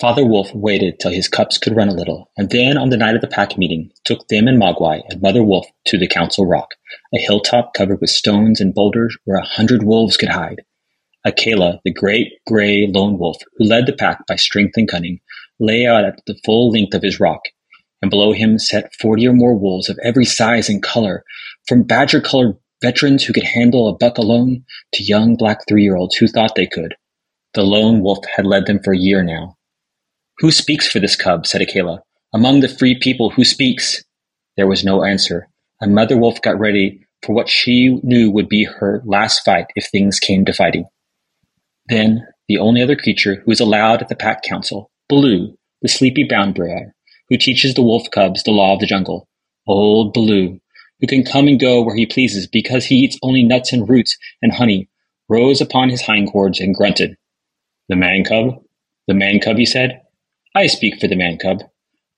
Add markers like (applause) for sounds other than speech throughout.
Father Wolf waited till his cubs could run a little, and then on the night of the pack meeting took them and Mowgli and Mother Wolf to the Council Rock, a hilltop covered with stones and boulders where a hundred wolves could hide. Akela, the great gray lone wolf who led the pack by strength and cunning, lay out at the full length of his rock, and below him sat forty or more wolves of every size and color, from badger colored veterans who could handle a buck alone to young black three year olds who thought they could. The lone wolf had led them for a year now, who speaks for this cub? said Akela. Among the free people, who speaks? There was no answer, and Mother Wolf got ready for what she knew would be her last fight if things came to fighting. Then, the only other creature who is allowed at the pack council, Baloo, the sleepy brown bear, who teaches the wolf cubs the law of the jungle. Old Baloo, who can come and go where he pleases because he eats only nuts and roots and honey, rose upon his hindquarters and grunted. The man cub? The man cub, he said. I speak for the man cub.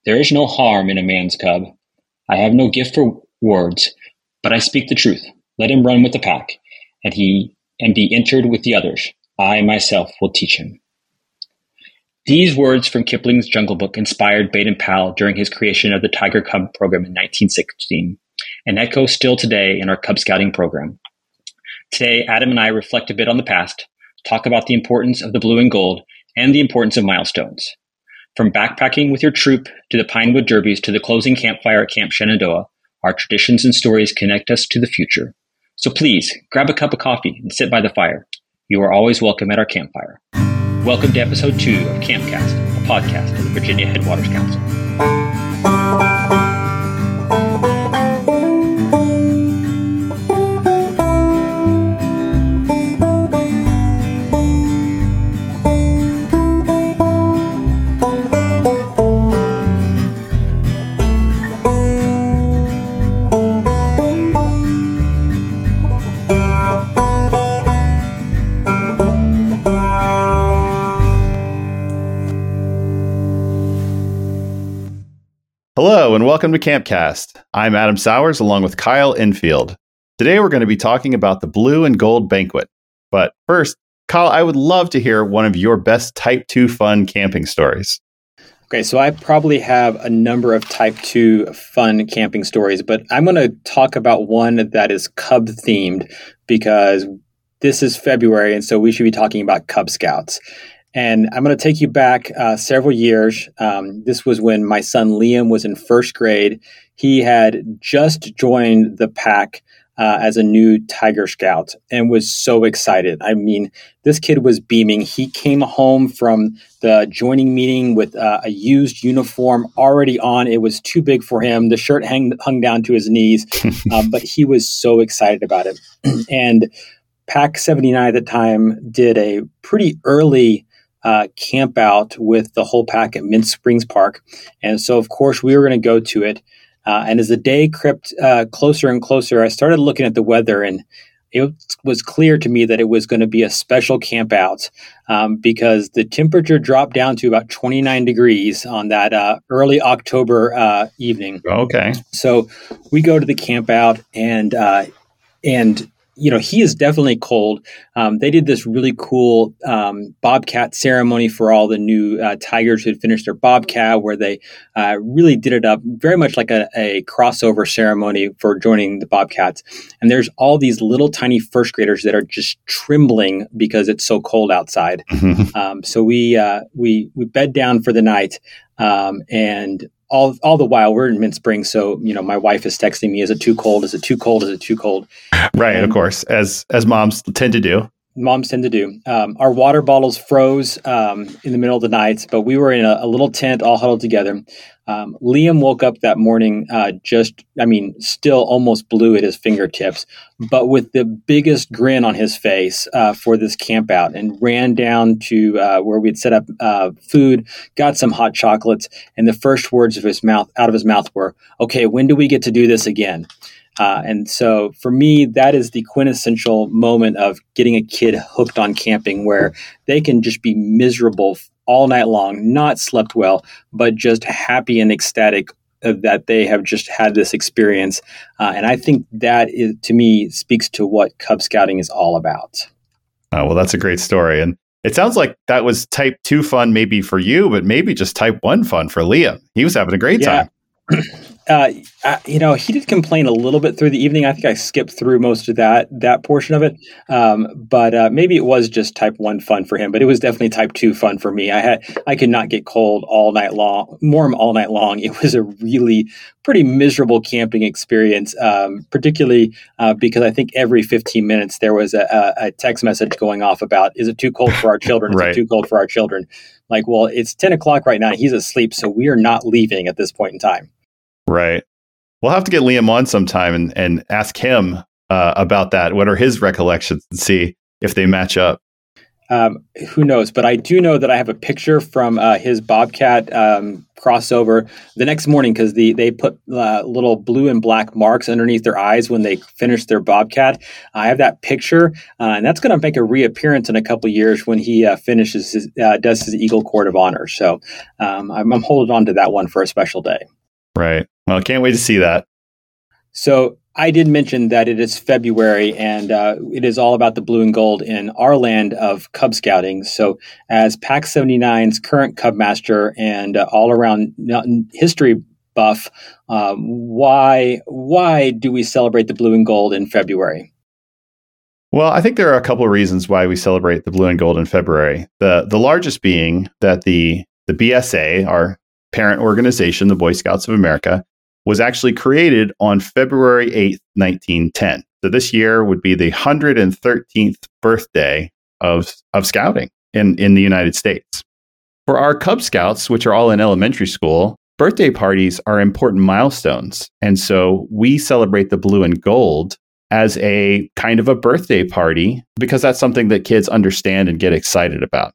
There is no harm in a man's cub. I have no gift for words, but I speak the truth. Let him run with the pack, and he and be entered with the others. I myself will teach him. These words from Kipling's Jungle Book inspired Baden Powell during his creation of the Tiger Cub program in 1916, and echo still today in our Cub Scouting program. Today, Adam and I reflect a bit on the past, talk about the importance of the blue and gold, and the importance of milestones. From backpacking with your troop to the Pinewood Derbies to the closing campfire at Camp Shenandoah, our traditions and stories connect us to the future. So please grab a cup of coffee and sit by the fire. You are always welcome at our campfire. Welcome to episode two of Campcast, a podcast of the Virginia Headwaters Council. And welcome to Campcast. I'm Adam Sowers along with Kyle Enfield. Today we're going to be talking about the Blue and Gold Banquet. But first, Kyle, I would love to hear one of your best Type 2 fun camping stories. Okay, so I probably have a number of Type 2 fun camping stories, but I'm going to talk about one that is Cub themed because this is February, and so we should be talking about Cub Scouts. And I'm going to take you back uh, several years. Um, this was when my son Liam was in first grade. He had just joined the pack uh, as a new Tiger Scout and was so excited. I mean, this kid was beaming. He came home from the joining meeting with uh, a used uniform already on. It was too big for him. The shirt hang, hung down to his knees, um, (laughs) but he was so excited about it. (clears throat) and Pack 79 at the time did a pretty early uh, camp out with the whole pack at Mint Springs Park. And so, of course, we were going to go to it. Uh, and as the day crept uh, closer and closer, I started looking at the weather, and it was clear to me that it was going to be a special camp out um, because the temperature dropped down to about 29 degrees on that uh, early October uh, evening. Okay. So we go to the camp out, and uh, and you know, he is definitely cold. Um, they did this really cool um, Bobcat ceremony for all the new uh, Tigers who had finished their Bobcat, where they uh, really did it up very much like a, a, crossover ceremony for joining the Bobcats. And there's all these little tiny first graders that are just trembling because it's so cold outside. (laughs) um, so we uh, we we bed down for the night, um, and all all the while we're in Mint Springs, so you know my wife is texting me: "Is it too cold? Is it too cold? Is it too cold?" Right, and of course, as as moms tend to do. Moms tend to do. Um, our water bottles froze um, in the middle of the night, but we were in a, a little tent, all huddled together. Um, Liam woke up that morning, uh, just, I mean, still almost blue at his fingertips, but with the biggest grin on his face uh, for this camp out and ran down to uh, where we had set up uh, food, got some hot chocolates, and the first words of his mouth out of his mouth were, "Okay, when do we get to do this again?" Uh, and so for me, that is the quintessential moment of getting a kid hooked on camping where they can just be miserable all night long, not slept well, but just happy and ecstatic that they have just had this experience. Uh, and I think that is, to me speaks to what Cub Scouting is all about. Oh, well, that's a great story. And It sounds like that was type two fun, maybe for you, but maybe just type one fun for Liam. He was having a great yeah. time. (clears throat) Uh, you know, he did complain a little bit through the evening. I think I skipped through most of that that portion of it, um, but uh, maybe it was just type one fun for him. But it was definitely type two fun for me. I had I could not get cold all night long, warm all night long. It was a really pretty miserable camping experience, um, particularly uh, because I think every 15 minutes there was a, a, text message going off about is it too cold for our children? Is it too cold for our children? Like, well, it's 10 o'clock right now. He's asleep, so we are not leaving at this point in time. Right. We'll have to get Liam on sometime and, and ask him uh, about that. What are his recollections and see if they match up. Um, who knows? But I do know that I have a picture from uh, his Bobcat um, crossover the next morning because the, they put uh, little blue and black marks underneath their eyes when they finished their Bobcat. I have that picture, uh, and that's going to make a reappearance in a couple years when he uh, finishes his, uh, does his Eagle Court of Honor. So um, I'm, I'm holding on to that one for a special day. Right. Well, can't wait to see that. So I did mention that it is February and uh, it is all about the blue and gold in our land of Cub Scouting. So, as Pack 79's current Cub Master and uh, all around history buff, um, why why do we celebrate the blue and gold in February? Well, I think there are a couple of reasons why we celebrate the blue and gold in February. the The largest being that the the BSA, our parent organization, the Boy Scouts of America, was actually created on February 8th, 1910. So this year would be the 113th birthday of, of scouting in, in the United States. For our Cub Scouts, which are all in elementary school, birthday parties are important milestones. And so we celebrate the blue and gold as a kind of a birthday party because that's something that kids understand and get excited about.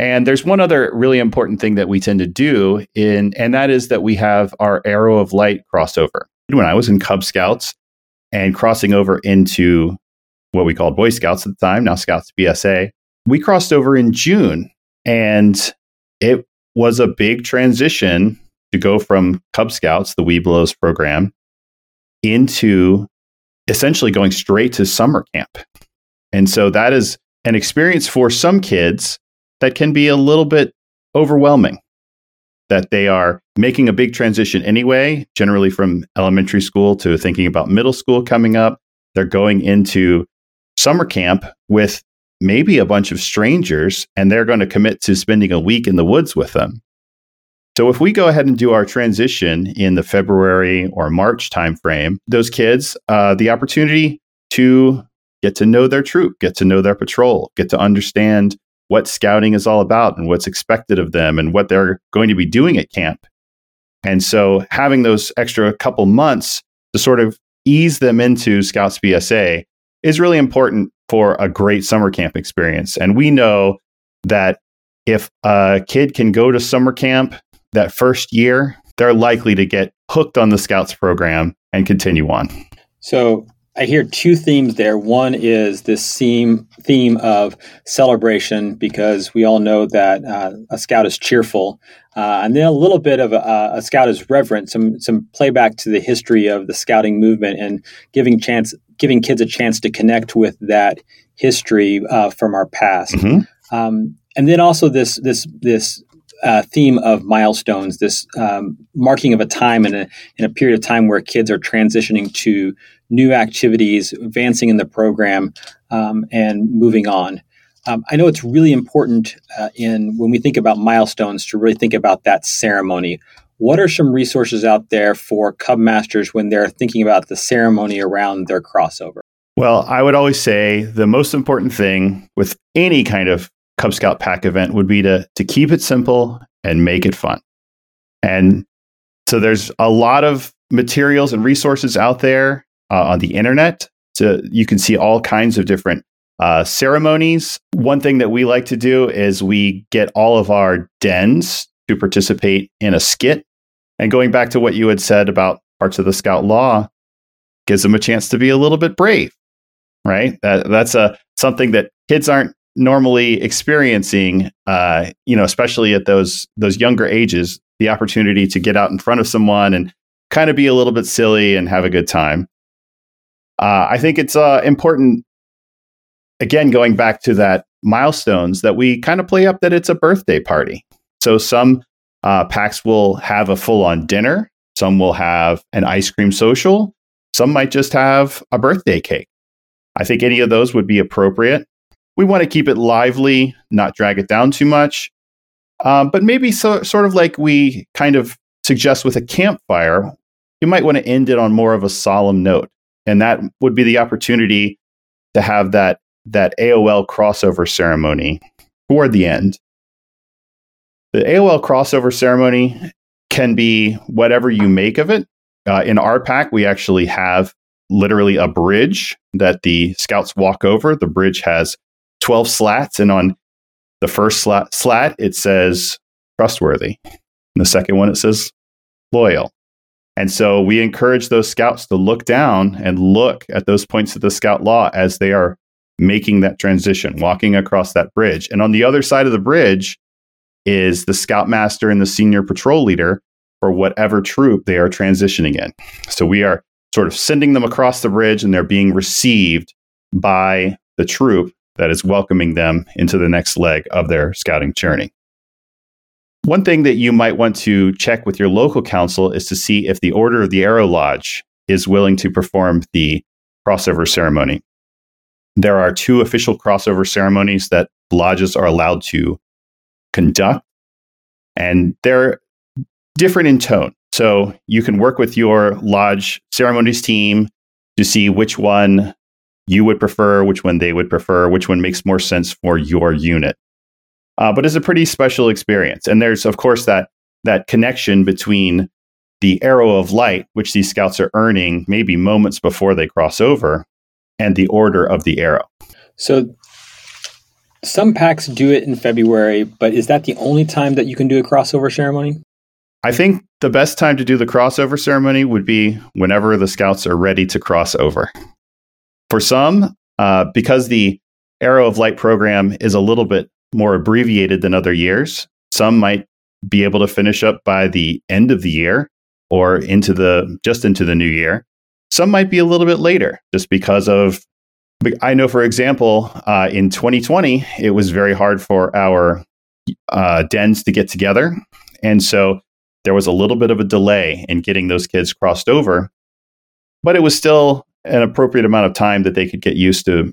And there's one other really important thing that we tend to do in, and that is that we have our Arrow of Light crossover. When I was in Cub Scouts and crossing over into what we called Boy Scouts at the time, now Scouts BSA, we crossed over in June. And it was a big transition to go from Cub Scouts, the Webelos program, into essentially going straight to summer camp. And so that is an experience for some kids that can be a little bit overwhelming. That they are making a big transition anyway, generally from elementary school to thinking about middle school coming up. They're going into summer camp with maybe a bunch of strangers, and they're going to commit to spending a week in the woods with them. So if we go ahead and do our transition in the February or March timeframe, those kids, uh, the opportunity to get to know their troop, get to know their patrol, get to understand what scouting is all about and what's expected of them and what they're going to be doing at camp. And so having those extra couple months to sort of ease them into Scouts BSA is really important for a great summer camp experience. And we know that if a kid can go to summer camp that first year, they're likely to get hooked on the Scouts program and continue on. So I hear two themes there. One is this theme theme of celebration because we all know that uh, a scout is cheerful, uh, and then a little bit of a, a, scout is reverent. Some some playback to the history of the scouting movement and giving chance giving kids a chance to connect with that history uh, from our past. Mm-hmm. Um, and then also this this this uh, theme of milestones, this um, marking of a time in a, in a period of time where kids are transitioning to new activities, advancing in the program, um, and moving on. Um, I know it's really important uh, in when we think about milestones to really think about that ceremony. What are some resources out there for Cub Masters when they're thinking about the ceremony around their crossover? Well, I would always say the most important thing with any kind of Cub Scout pack event would be to to keep it simple and make it fun. And so there's a lot of materials and resources out there uh, on the internet. So you can see all kinds of different uh, ceremonies. One thing that we like to do is we get all of our dens to participate in a skit. And going back to what you had said about parts of the Scout Law, gives them a chance to be a little bit brave, right? That, that's a something that kids aren't normally experiencing, uh, you know, especially at those those younger ages, the opportunity to get out in front of someone and kind of be a little bit silly and have a good time. Uh, I think it's uh, important. Again, going back to that milestones that we kind of play up that it's a birthday party. So some uh, packs will have a full on dinner, some will have an ice cream social, some might just have a birthday cake. I think any of those would be appropriate. We want to keep it lively, not drag it down too much. Um, but maybe so, sort of like we kind of suggest with a campfire, you might want to end it on more of a solemn note. And that would be the opportunity to have that, that AOL crossover ceremony toward the end. The AOL crossover ceremony can be whatever you make of it. Uh, in our pack, we actually have literally a bridge that the scouts walk over. The bridge has 12 slats, and on the first slat, slat it says trustworthy. And the second one, it says loyal. And so we encourage those scouts to look down and look at those points of the scout law as they are making that transition, walking across that bridge. And on the other side of the bridge is the scoutmaster and the senior patrol leader for whatever troop they are transitioning in. So we are sort of sending them across the bridge and they're being received by the troop that is welcoming them into the next leg of their scouting journey. One thing that you might want to check with your local council is to see if the Order of the Arrow Lodge is willing to perform the crossover ceremony. There are two official crossover ceremonies that lodges are allowed to conduct, and they're different in tone. So you can work with your lodge ceremonies team to see which one you would prefer, which one they would prefer, which one makes more sense for your unit. Uh, but it's a pretty special experience. And there's, of course, that, that connection between the arrow of light, which these scouts are earning maybe moments before they cross over, and the order of the arrow. So some packs do it in February, but is that the only time that you can do a crossover ceremony? I think the best time to do the crossover ceremony would be whenever the scouts are ready to cross over. For some, uh, because the Arrow of Light program is a little bit more abbreviated than other years, some might be able to finish up by the end of the year or into the just into the new year. Some might be a little bit later, just because of. I know, for example, uh, in 2020, it was very hard for our uh, dens to get together, and so there was a little bit of a delay in getting those kids crossed over, but it was still an appropriate amount of time that they could get used to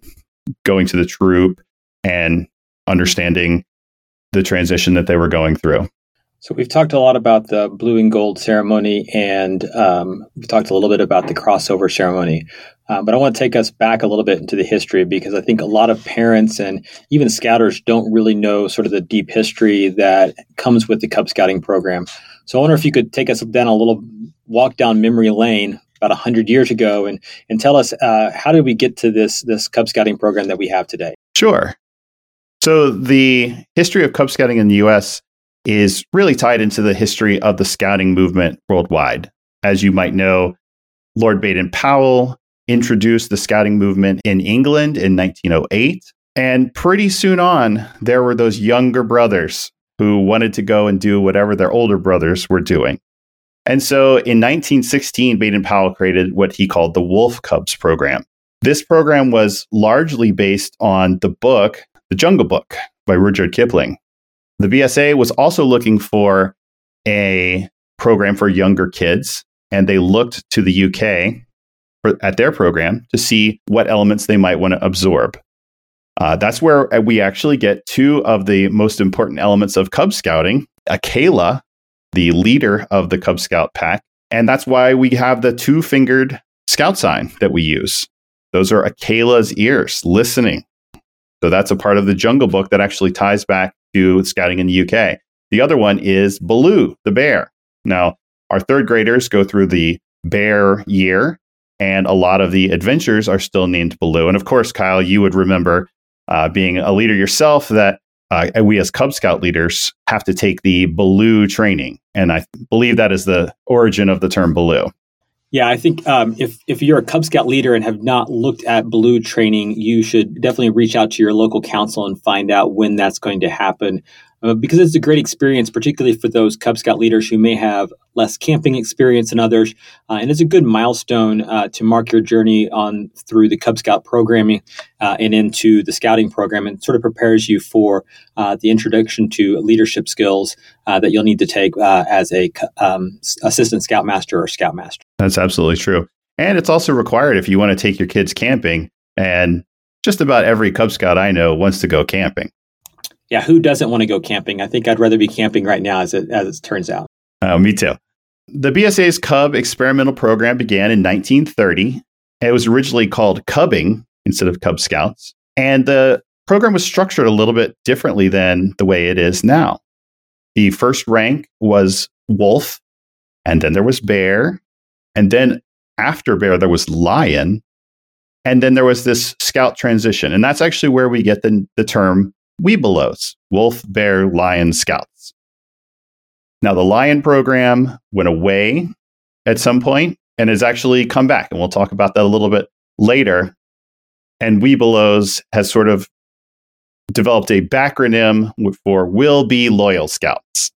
going to the troop and understanding the transition that they were going through. So we've talked a lot about the blue and gold ceremony, and um, we've talked a little bit about the crossover ceremony. Uh, but I want to take us back a little bit into the history because I think a lot of parents and even scouters don't really know sort of the deep history that comes with the Cub Scouting program. So I wonder if you could take us down a little walk down memory lane about 100 years ago and, and tell us uh, how did we get to this, this Cub Scouting program that we have today? Sure. So the history of Cub Scouting in the U.S. is really tied into the history of the scouting movement worldwide. As you might know, Lord Baden Powell introduced the scouting movement in England in 1908. And pretty soon on, there were those younger brothers who wanted to go and do whatever their older brothers were doing. And so in 1916, Baden Powell created what he called the Wolf Cubs program. This program was largely based on the book, The Jungle Book by Rudyard Kipling. The BSA was also looking for a program for younger kids, and they looked to the UK for, at their program to see what elements they might want to absorb. Uh, that's where we actually get two of the most important elements of Cub Scouting Akela, the leader of the Cub Scout pack. And that's why we have the two fingered scout sign that we use. Those are Akela's ears, listening. So that's a part of the Jungle Book that actually ties back to scouting in the UK. The other one is Baloo, the bear. Now, our third graders go through the bear year, and a lot of the adventures are still named Baloo. And of course, Kyle, you would remember uh, being a leader yourself that uh, we as Cub Scout leaders have to take the Baloo training. And I believe that is the origin of the term Baloo. Yeah, I think um, if if you're a Cub Scout leader and have not looked at Baloo training, you should definitely reach out to your local council and find out when that's going to happen. Uh, because it's a great experience, particularly for those Cub Scout leaders who may have less camping experience than others. Uh, and it's a good milestone uh, to mark your journey on through the Cub Scout programming uh, and into the scouting program and sort of prepares you for uh, the introduction to leadership skills that you'll need to take as a um, assistant scoutmaster or scoutmaster. That's absolutely true. And it's also required if you want to take your kids camping. And just about every Cub Scout I know wants to go camping yeah, who doesn't want to go camping? I think I'd rather be camping right now, as it as it turns out. Oh, me too. The BSA's Cub experimental program began in 1930. It was originally called Cubbing instead of Cub Scouts, and the program was structured a little bit differently than the way it is now. The first rank was Wolf, and then there was Bear, and then after Bear there was Lion, and then there was this Scout transition, and that's actually where we get the the term Webelos, Wolf, Bear, Lion Scouts. Now, the Lion program went away at some point and has actually come back, and we'll talk about that a little bit later. And Webelos has sort of developed a backronym for Will Be Loyal Scouts.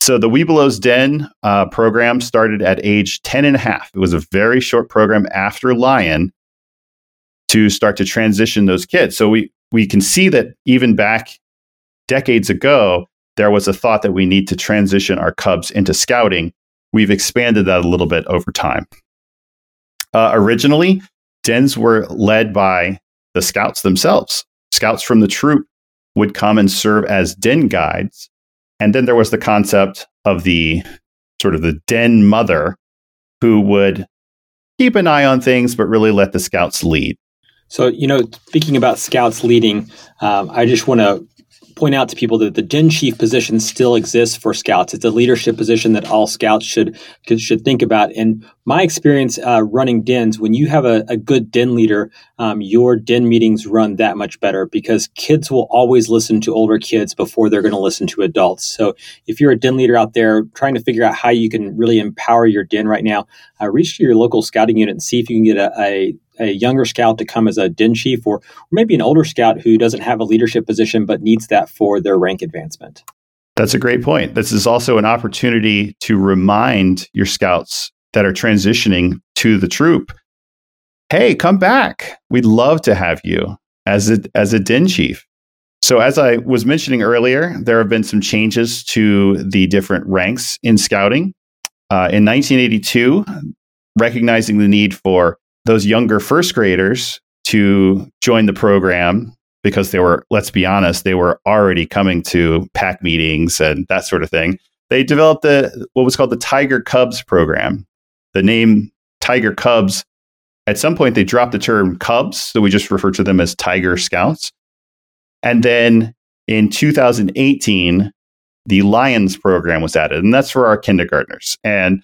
So the Webelos Den uh, program started at age 10 and a half. It was a very short program after Lion to start to transition those kids. So we we can see that even back decades ago, there was a thought that we need to transition our cubs into scouting. We've expanded that a little bit over time. Uh, originally, dens were led by the scouts themselves. Scouts from the troop would come and serve as den guides. And then there was the concept of the sort of the den mother who would keep an eye on things, but really let the scouts lead. So, you know, speaking about scouts leading, um, I just want to point out to people that the den chief position still exists for scouts. It's a leadership position that all scouts should should think about. And my experience uh, running dens, when you have a, a good den leader, um, your den meetings run that much better because kids will always listen to older kids before they're going to listen to adults. So if you're a den leader out there trying to figure out how you can really empower your den right now, uh, reach to your local scouting unit and see if you can get a, a a younger scout to come as a den chief or, or maybe an older scout who doesn't have a leadership position but needs that for their rank advancement. That's a great point. This is also an opportunity to remind your scouts that are transitioning to the troop hey, come back. We'd love to have you as a, as a den chief. So, as I was mentioning earlier, there have been some changes to the different ranks in scouting. Uh, in 1982, recognizing the need for those younger first graders to join the program because they were, let's be honest, they were already coming to pack meetings and that sort of thing. They developed the what was called the Tiger Cubs program. The name Tiger Cubs, at some point they dropped the term Cubs, so we just refer to them as Tiger Scouts. And then in 2018, the Lions program was added, and that's for our kindergartners. And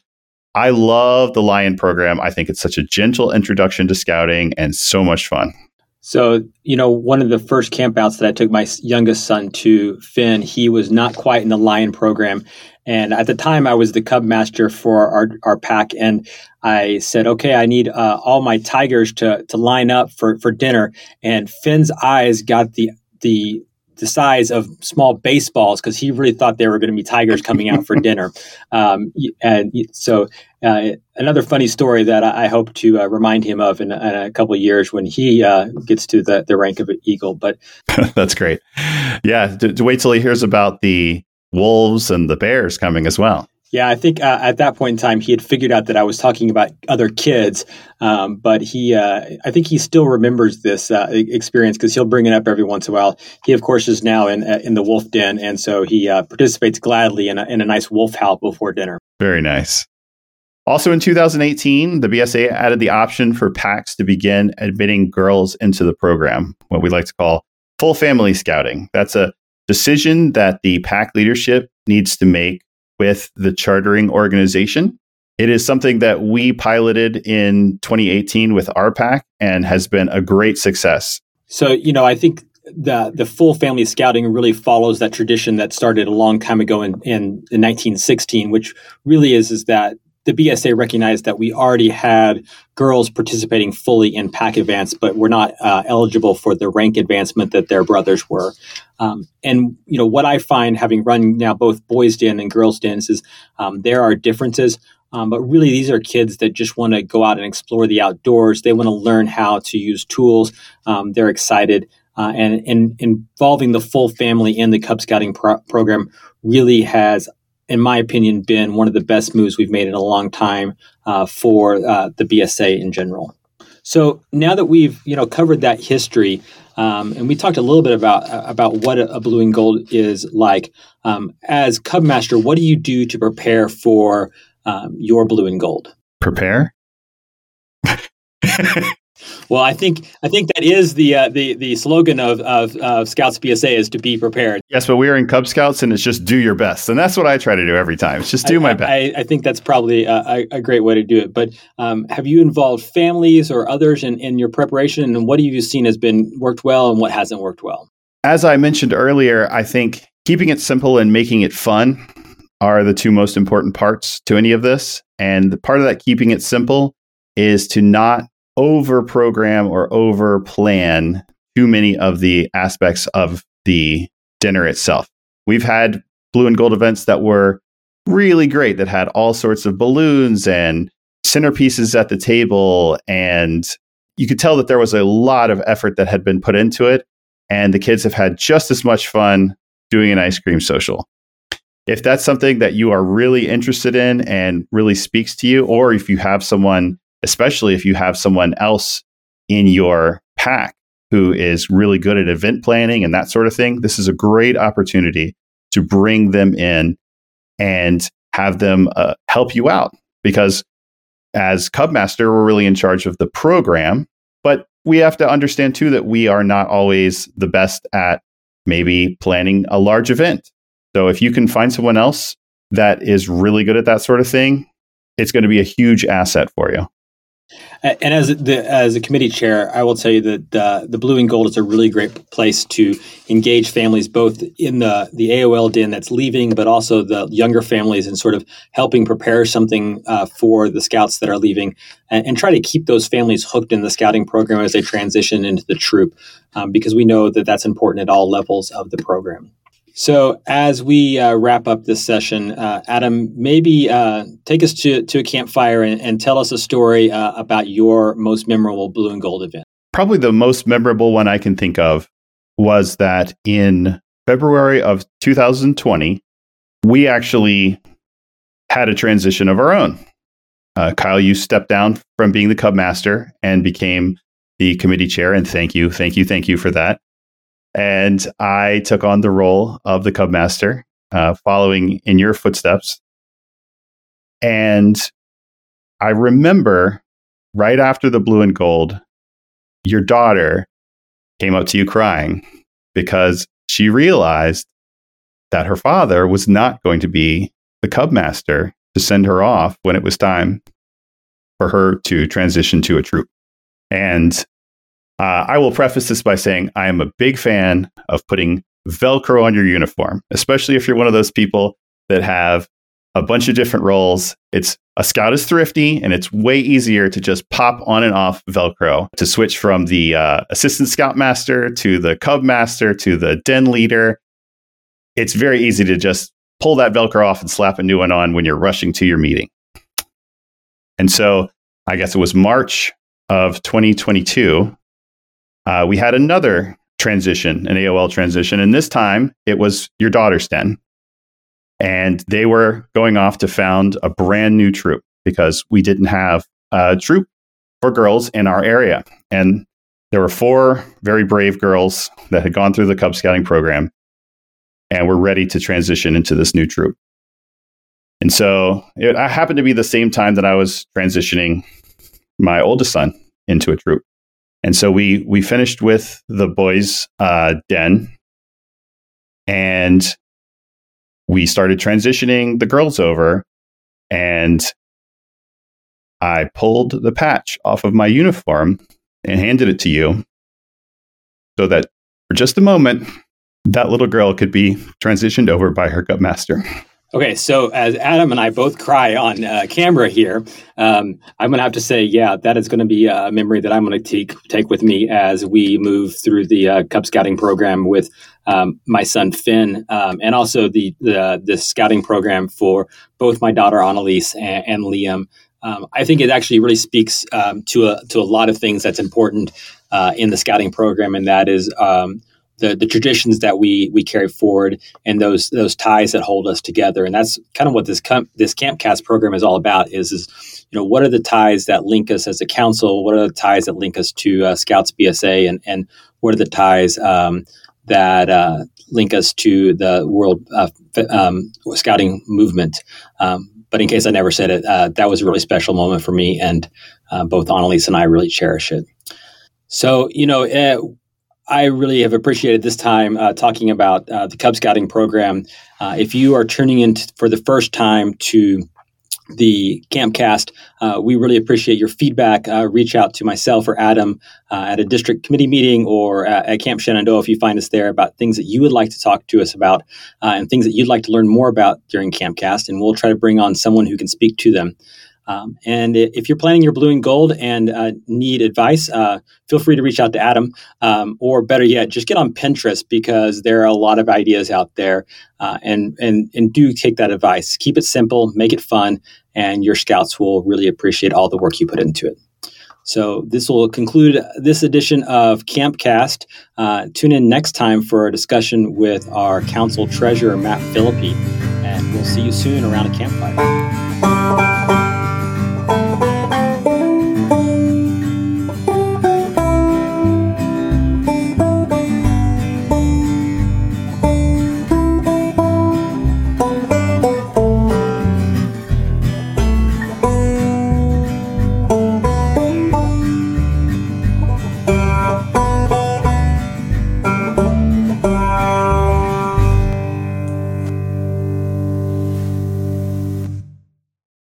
I love the Lion program. I think it's such a gentle introduction to scouting and so much fun. So, you know, one of the first campouts that I took my youngest son to, Finn, he was not quite in the Lion program. And at the time, I was the cub master for our, our pack. And I said, okay, I need uh, all my tigers to, to line up for, for dinner. And Finn's eyes got the, the the size of small baseballs because he really thought there were going to be tigers coming out for dinner. (laughs) Um, and so, uh, another funny story that I, hope to uh, remind him of in, in a couple of years when he uh, gets to the, the rank of an eagle. But (laughs) that's great. Yeah, to, to wait till he hears about the wolves and the bears coming as well. Yeah, I think uh, at that point in time he had figured out that I was talking about other kids, um, but he, uh, I think he still remembers this uh, experience because he'll bring it up every once in a while. He, of course, is now in uh, in the wolf den, and so he uh, participates gladly in a, in a nice wolf howl before dinner. Very nice. Also in 2018, the BSA added the option for packs to begin admitting girls into the program, what we like to call full family scouting. That's a decision that the pack leadership needs to make with the chartering organization. It is something that we piloted in 2018 with RPAC and has been a great success. So, you know, I think the the full family scouting really follows that tradition that started a long time ago in, in, in 1916, which really is is that the BSA recognized that we already had girls participating fully in pack advance, but were not uh, eligible for the rank advancement that their brothers were. Um, and you know what I find, having run now both boys' den and girls' dens, is um, there are differences. Um, but really, these are kids that just want to go out and explore the outdoors. They want to learn how to use tools. Um, they're excited. Uh, and, and, involving the full family in the Cub Scouting pro- program really has, in my opinion, been one of the best moves we've made in a long time uh, for uh, the BSA in general. So now that we've you know covered that history, um, and we talked a little bit about about what a, a blue and gold is like. Um, as Cub Master, what do you do to prepare for um, your blue and gold? Prepare. (laughs) Well, I think I think that is the uh, the the slogan of, of of Scouts BSA is to be prepared. Yes, but we are in Cub Scouts, and it's just do your best, and that's what I try to do every time. It's just do I, my best. I, I, think that's probably a, a, great way to do it. But um, have you involved families or others in, in your preparation, and what have you seen has been worked well, and what hasn't worked well? As I mentioned earlier, I think keeping it simple and making it fun are the two most important parts to any of this. And the part of that keeping it simple is to not over program or over plan too many of the aspects of the dinner itself. We've had blue and gold events that were really great that had all sorts of balloons and centerpieces at the table and you could tell that there was a lot of effort that had been put into it and the kids have had just as much fun doing an ice cream social. If that's something that you are really interested in and really speaks to you or if you have someone especially if you have someone else in your pack who is really good at event planning and that sort of thing. This is a great opportunity to bring them in and have them uh, help you out because as Cubmaster, we're really in charge of the program, but we have to understand too that we are not always the best at maybe planning a large event. So if you can find someone else that is really good at that sort of thing, it's going to be a huge asset for you. And as the as a committee chair, I will tell you that the, the Blue and Gold is a really great place to engage families, both in the the AOL den that's leaving, but also the younger families, and sort of helping prepare something uh, for the scouts that are leaving, and, and, try to keep those families hooked in the scouting program as they transition into the troop, um, because we know that that's important at all levels of the program. So, as we uh, wrap up this session, uh, Adam, maybe uh, take us to, to a campfire and, and tell us a story uh, about your most memorable blue and gold event. Probably the most memorable one I can think of was that in February of 2020, we actually had a transition of our own. Uh, Kyle, you stepped down from being the Cub Master and became the committee chair. And thank you, thank you, thank you for that and I took on the role of the Cub Master, uh, following in your footsteps. And I remember right after the blue and gold, your daughter came up to you crying because she realized that her father was not going to be the Cub Master to send her off when it was time for her to transition to a troop. And uh, I will preface this by saying I am a big fan of putting Velcro on your uniform, especially if you're one of those people that have a bunch of different roles. It's a scout is thrifty, and it's way easier to just pop on and off Velcro to switch from the uh, assistant scout master to the cub master to the den leader. It's very easy to just pull that Velcro off and slap a new one on when you're rushing to your meeting. And so I guess it was March of 2022 uh, we had another transition, an AOL transition, and this time it was your daughter's den. And they were going off to found a brand new troop because we didn't have a troop for girls in our area. And there were four very brave girls that had gone through the Cub Scouting program and were ready to transition into this new troop. And so it happened to be the same time that I was transitioning my oldest son into a troop. And so we we finished with the boys' uh, den, and we started transitioning the girls over, and I pulled the patch off of my uniform and handed it to you, so that for just a moment, that little girl could be transitioned over by her Cub Master. (laughs) Okay, so as Adam and I both cry on uh, camera here, um, I'm going to have to say, yeah, that is going to be a memory that I'm going to take take with me as we move through the uh, Cub Scouting program with um, my son Finn, um, and also the, the the scouting program for both my daughter Annalise and, and Liam. Um, I think it actually really speaks um, to a to a lot of things that's important uh, in the scouting program, and that is um, the the traditions that we we carry forward and those those ties that hold us together. And that's kind of what this com- this campcast program is all about is is you know what are the ties that link us as a council? What are the ties that link us to uh, scouts bsa and and what are the ties um, that uh, link us to the world uh, um, scouting movement? Um, but in case i never said it uh, that was a really special moment for me and uh, both annalise and i really cherish it. So you know eh, I really have appreciated this time uh, talking about uh, the Cub Scouting program. Uh, if you are tuning in t- for the first time to the Campcast, uh, we really appreciate your feedback. Uh, reach out to myself or Adam uh, at a district committee meeting or at, at, Camp Shenandoah if you find us there about things that you would like to talk to us about and things that you'd like to learn more about during Campcast, and we'll try to bring on someone who can speak to them. Um, and if you're planning your blue and gold and uh, need advice, uh, feel free to reach out to Adam, um, or better yet, just get on Pinterest because there are a lot of ideas out there. Uh, and and and do take that advice. Keep it simple, make it fun, and your scouts will really appreciate all the work you put into it. So this will conclude this edition of Campcast. Uh, tune in next time for a discussion with our council treasurer Matt Philippi, and we'll see you soon around a campfire.